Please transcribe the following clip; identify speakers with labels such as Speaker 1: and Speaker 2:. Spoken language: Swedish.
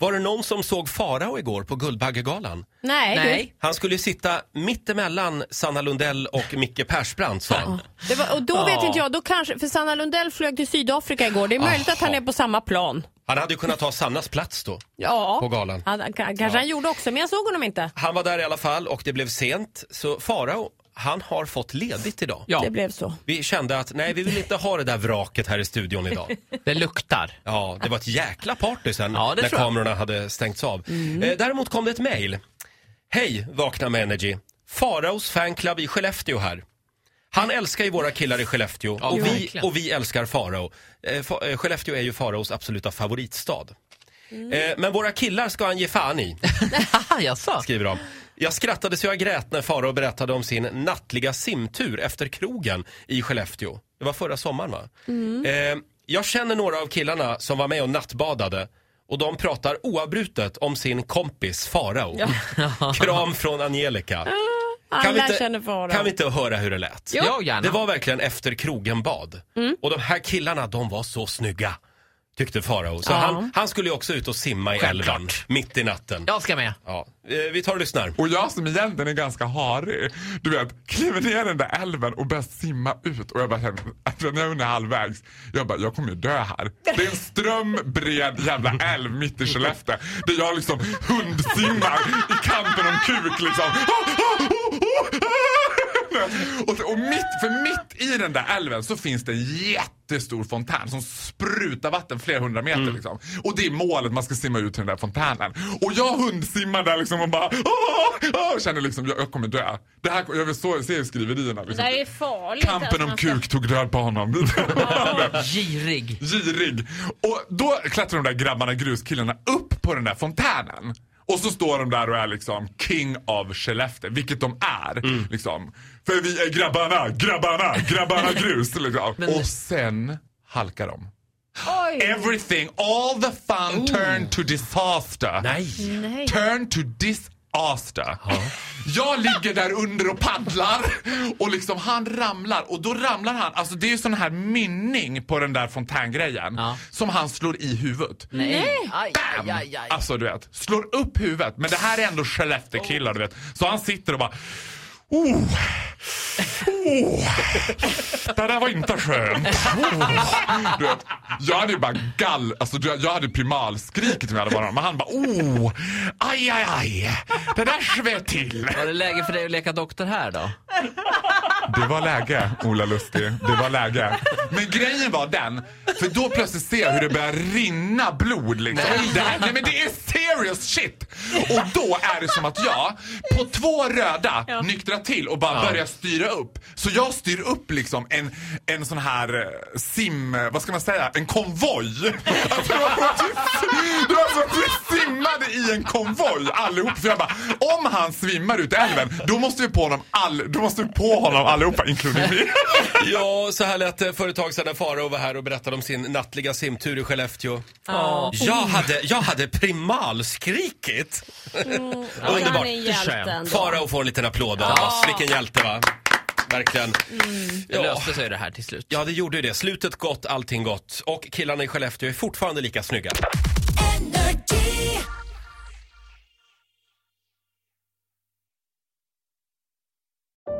Speaker 1: Var det någon som såg Farao igår på Guldbaggegalan?
Speaker 2: Nej,
Speaker 3: Nej.
Speaker 1: Han skulle ju sitta mittemellan Sanna Lundell och Micke Persbrandt sa han.
Speaker 2: Det var, och då vet inte jag, då kanske, för Sanna Lundell flög till Sydafrika igår. Det är möjligt att han är på samma plan.
Speaker 1: Han hade ju kunnat ta Sannas plats då.
Speaker 2: Ja,
Speaker 1: På galan.
Speaker 2: Han, ka- kanske han gjorde också, men jag såg honom inte.
Speaker 1: Han var där i alla fall och det blev sent. Så Farao, han har fått ledigt idag.
Speaker 3: Ja,
Speaker 2: Det blev så.
Speaker 1: Vi kände att nej, vi vill inte ha det där vraket här i studion idag.
Speaker 3: det luktar.
Speaker 1: Ja, det var ett jäkla party sen
Speaker 3: Ja,
Speaker 1: när kamerorna hade stängts av. Eh, däremot kom det ett mejl. Hej, Vakna med Energy. Faraos fanclub i Skellefteå här. Han älskar ju våra killar i Skellefteå
Speaker 3: Ja,
Speaker 1: och, vi, och vi älskar Farao. Eh, Fa- eh, Skellefteå är ju Faraos absoluta favoritstad. Eh, men våra killar ska han ge fan i, skriver de. Jag skrattade så jag grät när Farao berättade om sin nattliga simtur efter krogen i Skellefteå. Det var förra sommaren va? Eh, jag känner några av killarna som var med och nattbadade och de pratar oavbrutet om sin kompis Farao. Kram från Angelica.
Speaker 2: Alla
Speaker 1: vi inte, kan vi inte höra hur det lät?
Speaker 3: Ja, gärna.
Speaker 1: Det var verkligen efter krogen-bad. Och de här killarna, de var så snygga. Tyckte Farao. Så
Speaker 2: Ja.
Speaker 1: han, han skulle ju också ut och simma i
Speaker 3: Självklart.
Speaker 1: älven mitt i natten.
Speaker 3: Jag ska med.
Speaker 1: Ja. Eh, vi tar och lyssnar.
Speaker 4: Och jag som egentligen är ganska harig, du vet, kliver ner i den där älven och börjar simma ut. Och jag bara känner, alltså när jag är halvvägs, jag bara, jag kommer ju dö här. Det är en strömbred jävla älv mitt i Skellefteå. Där jag liksom hundsimmar i kampen om kuk liksom. Och, och mitt, för mitt i den där älven så finns det en jättestor fontän som sprutar vatten flera hundra meter. Liksom. Och det är målet, man ska simma ut till den där fontänen. Och jag hundsimmar där liksom och bara åh, åh, känner liksom jag, jag kommer dö. Det här, jag vill så, se skriverierna. Liksom.
Speaker 2: Det är farligt.
Speaker 4: Kampen
Speaker 2: alltså,
Speaker 4: om
Speaker 2: ska-
Speaker 4: kuk tog död på honom.
Speaker 3: Girig.
Speaker 4: Girig. Och då klättrar de där grabbarna, gruskillarna, upp på den där fontänen. Och så står de där och är liksom king of Skellefteå, vilket de är. Liksom. För vi är grabbarna, grabbarna, grabbarna grus. Liksom. Och sen halkar de.
Speaker 2: Oj.
Speaker 4: Everything, all the fun turn to disaster.
Speaker 1: Nej.
Speaker 2: Nej.
Speaker 4: Turn to disaster. Jag ligger där under och paddlar och liksom han ramlar och då ramlar han, alltså det är ju sån här mynning på den där fontängrejen
Speaker 3: Ja.
Speaker 4: som han slår i huvudet.
Speaker 3: Nej. Aj, aj, aj, aj.
Speaker 4: Alltså du vet, slår upp huvudet. Men det här är ändå Skellefteå-killar du vet. Så han sitter och bara Oh, oh, det där var inte skönt. Oh. Du vet, jag hade ju bara gall, alltså jag hade primalskrikit om jag hade varit honom. Men han bara oh, aj, aj, aj. Det där sved till.
Speaker 3: Var det läge för dig att leka doktor här då?
Speaker 4: Det var läge, Ola Lustig. Det var läge. Men grejen var den, för då plötsligt ser jag hur det börjar rinna blod liksom. Det, här, nej men det är serious shit! Och då är det som att jag på två röda nyktrar till och bara börjar styra upp. Så jag styr upp liksom en, en sån här eh, sim, vad ska man säga, en konvoj. Alltså, det var som i en konvoj allihop. För jag bara, om han svimmar ut i älven, då måste vi på honom, all, då måste vi på honom allihopa, inklusive mig.
Speaker 1: Ja, så här lät det för ett tag sedan när Farao var här och berättade om sin nattliga simtur i Skellefteå.
Speaker 2: Ja.
Speaker 1: Jag hade, jag hade primalskrikit.
Speaker 2: Han
Speaker 1: Underbart.
Speaker 2: då.
Speaker 1: Farao får en liten applåd av oss. Vilken hjälte va? Verkligen.
Speaker 3: Det
Speaker 1: Ja.
Speaker 3: löste sig det här till slut.
Speaker 1: Ja, det gjorde ju det. Slutet gott, allting gott. Och killarna i Skellefteå är fortfarande lika snygga.